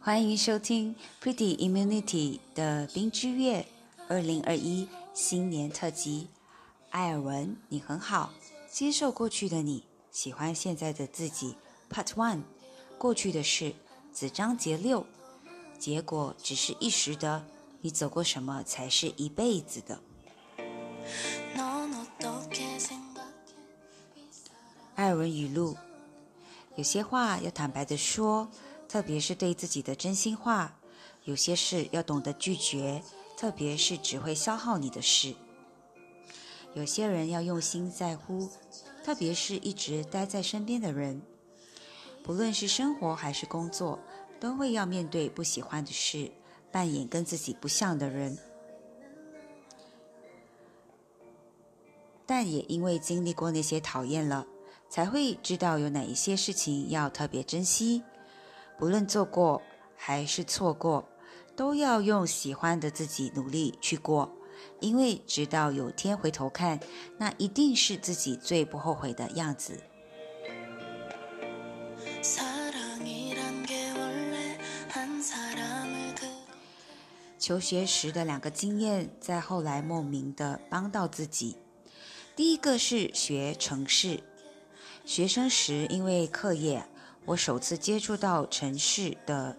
欢迎收听 Pretty Immunity 的冰之月二零二一新年特辑。艾尔文，你很好，接受过去的你，喜欢现在的自己。Part One，过去的事，子章节六，结果只是一时的，你走过什么才是一辈子的。艾文语录：有些话要坦白的说，特别是对自己的真心话；有些事要懂得拒绝，特别是只会消耗你的事；有些人要用心在乎，特别是一直待在身边的人。不论是生活还是工作，都会要面对不喜欢的事，扮演跟自己不像的人。但也因为经历过那些讨厌了才会知道有哪一些事情要特别珍惜。不论做过还是错过都要用喜欢的自己努力去过因为直到有天回头看那一定是自己最不后悔的样子。求学时的两个经验在后来莫名的帮到自己第一个是学城市，学生时因为课业，我首次接触到城市的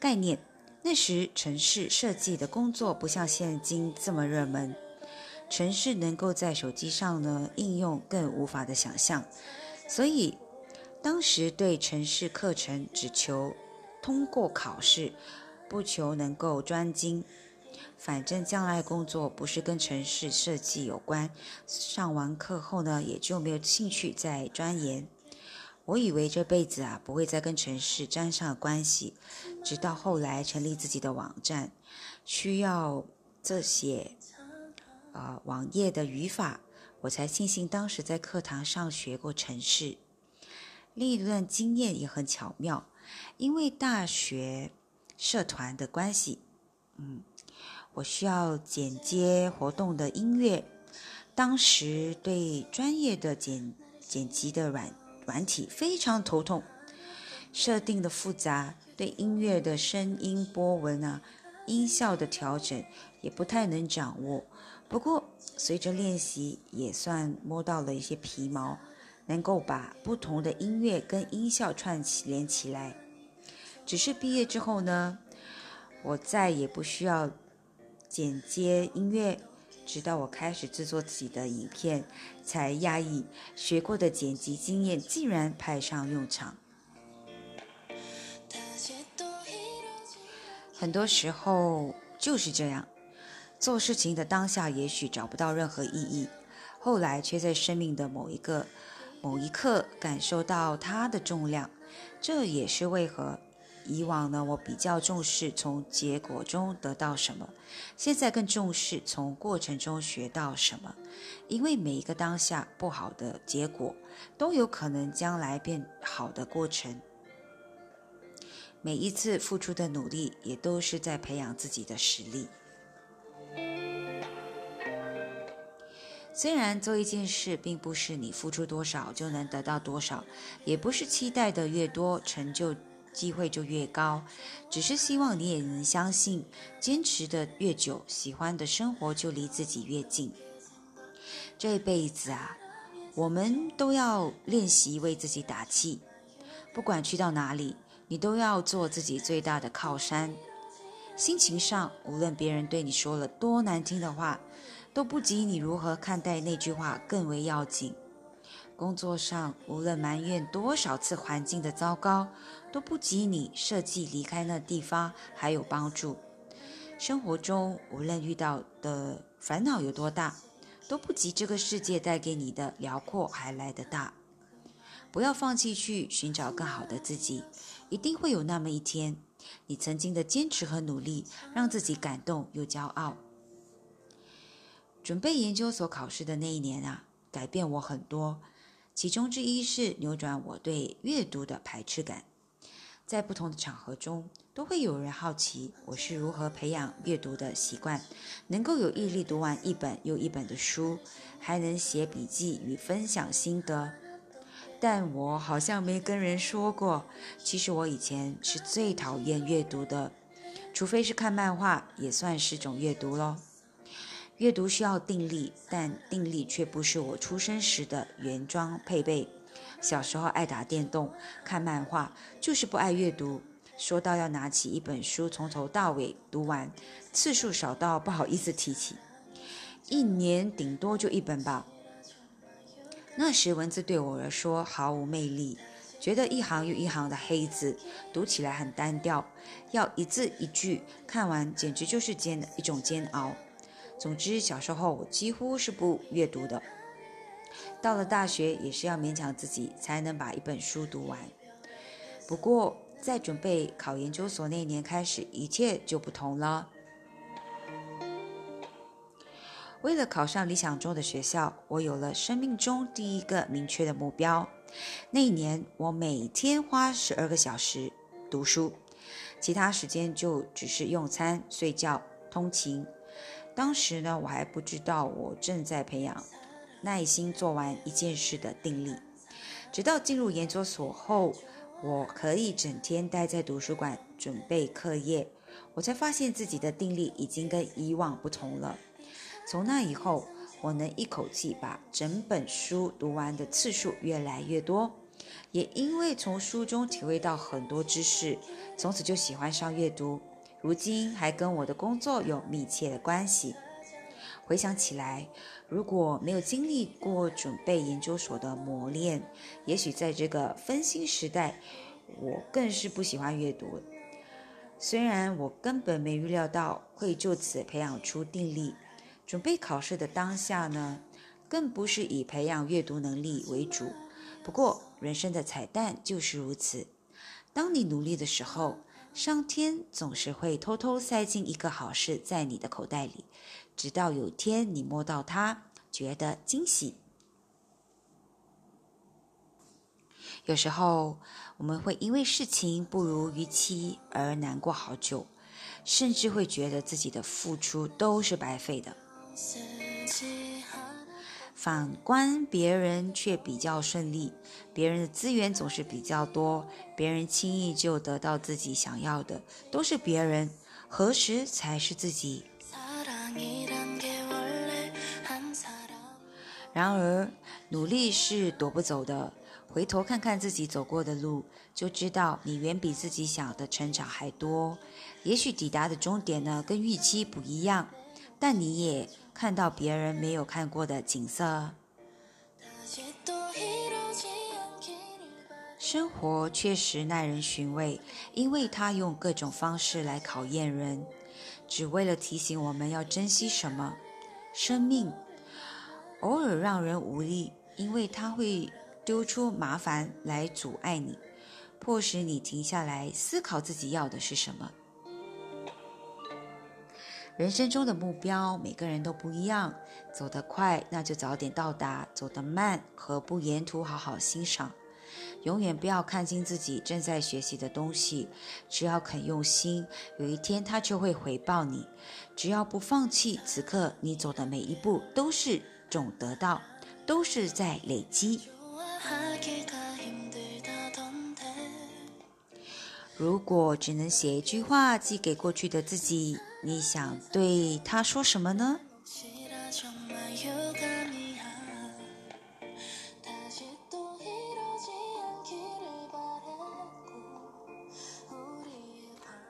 概念。那时城市设计的工作不像现今这么热门，城市能够在手机上呢应用更无法的想象，所以当时对城市课程只求通过考试，不求能够专精。反正将来工作不是跟城市设计有关，上完课后呢，也就没有兴趣再钻研。我以为这辈子啊不会再跟城市沾上关系，直到后来成立自己的网站，需要这些呃网页的语法，我才庆幸当时在课堂上学过城市。另一段经验也很巧妙，因为大学社团的关系，嗯，我需要剪接活动的音乐，当时对专业的剪剪辑的软软体非常头痛，设定的复杂，对音乐的声音波纹啊、音效的调整也不太能掌握。不过随着练习，也算摸到了一些皮毛，能够把不同的音乐跟音效串起连起来。只是毕业之后呢，我再也不需要剪接音乐直到我开始制作自己的影片才压抑学过的剪辑经验竟然派上用场。很多时候就是这样做事情的当下也许找不到任何意义后来却在生命的某一个某一刻感受到它的重量这也是为何以往呢，我比较重视从结果中得到什么，现在更重视从过程中学到什么，因为每一个当下不好的结果，都有可能将来变好的过程。每一次付出的努力，也都是在培养自己的实力。虽然做一件事并不是你付出多少就能得到多少，也不是期待的越多成就机会就越高，只是希望你也能相信，坚持的越久，喜欢的生活就离自己越近。这辈子啊，我们都要练习为自己打气，不管去到哪里，你都要做自己最大的靠山。心情上，无论别人对你说了多难听的话，都不及你如何看待那句话更为要紧。工作上，无论埋怨多少次环境的糟糕，都不及你设计离开那地方还有帮助。生活中，无论遇到的烦恼有多大，都不及这个世界带给你的辽阔还来得大。不要放弃去寻找更好的自己，一定会有那么一天，你曾经的坚持和努力，让自己感动又骄傲。准备研究所考试的那一年啊，改变我很多，其中之一是扭转我对阅读的排斥感。在不同的场合中，都会有人好奇我是如何培养阅读的习惯，能够有毅力读完一本又一本的书，还能写笔记与分享心得。但我好像没跟人说过，其实我以前是最讨厌阅读的，除非是看漫画，也算是种阅读喽。阅读需要定力，但定力却不是我出生时的原装配备。小时候爱打电动、看漫画，就是不爱阅读。说到要拿起一本书从头到尾读完，次数少到不好意思提起，一年顶多就一本吧。那时文字对我来说毫无魅力，觉得一行又一行的黑字读起来很单调，要一字一句看完简直就是煎的一种煎熬。总之，小时候我几乎是不阅读的。到了大学，也是要勉强自己才能把一本书读完。不过，在准备考研究所那年开始，一切就不同了。为了考上理想中的学校，我有了生命中第一个明确的目标。那一年，我每天花十二个小时读书，其他时间就只是用餐、睡觉、通勤。当时呢，我还不知道我正在培养。耐心做完一件事的定力，直到进入研究所后，我可以整天待在图书馆准备课业，我才发现自己的定力已经跟以往不同了。从那以后，我能一口气把整本书读完的次数越来越多，也因为从书中体会到很多知识，从此就喜欢上阅读，如今还跟我的工作有密切的关系。回想起来，如果没有经历过准备研究所的磨练，也许在这个分心时代，我更是不喜欢阅读。虽然我根本没预料到会就此培养出定力，准备考试的当下呢，更不是以培养阅读能力为主。不过，人生的彩蛋就是如此。当你努力的时候，上天总是会偷偷塞进一个好事在你的口袋里。直到有天你摸到它，觉得惊喜。有时候我们会因为事情不如预期而难过好久，甚至会觉得自己的付出都是白费的。反观别人却比较顺利，别人的资源总是比较多，别人轻易就得到自己想要的，都是别人，何时才是自己？然而，努力是夺不走的。回头看看自己走过的路，就知道你远比自己想的成长还多。也许抵达的终点呢，跟预期不一样，但你也看到别人没有看过的景色。生活确实耐人寻味，因为它用各种方式来考验人。只为了提醒我们要珍惜什么，生命偶尔让人无力，因为它会丢出麻烦来阻碍你，迫使你停下来思考自己要的是什么。人生中的目标每个人都不一样，走得快那就早点到达，走得慢何不沿途好好欣赏。永远不要看清自己正在学习的东西，只要肯用心，有一天他就会回报你。只要不放弃，此刻你走的每一步都是种得到，都是在累积。如果只能写一句话寄给过去的自己，你想对他说什么呢？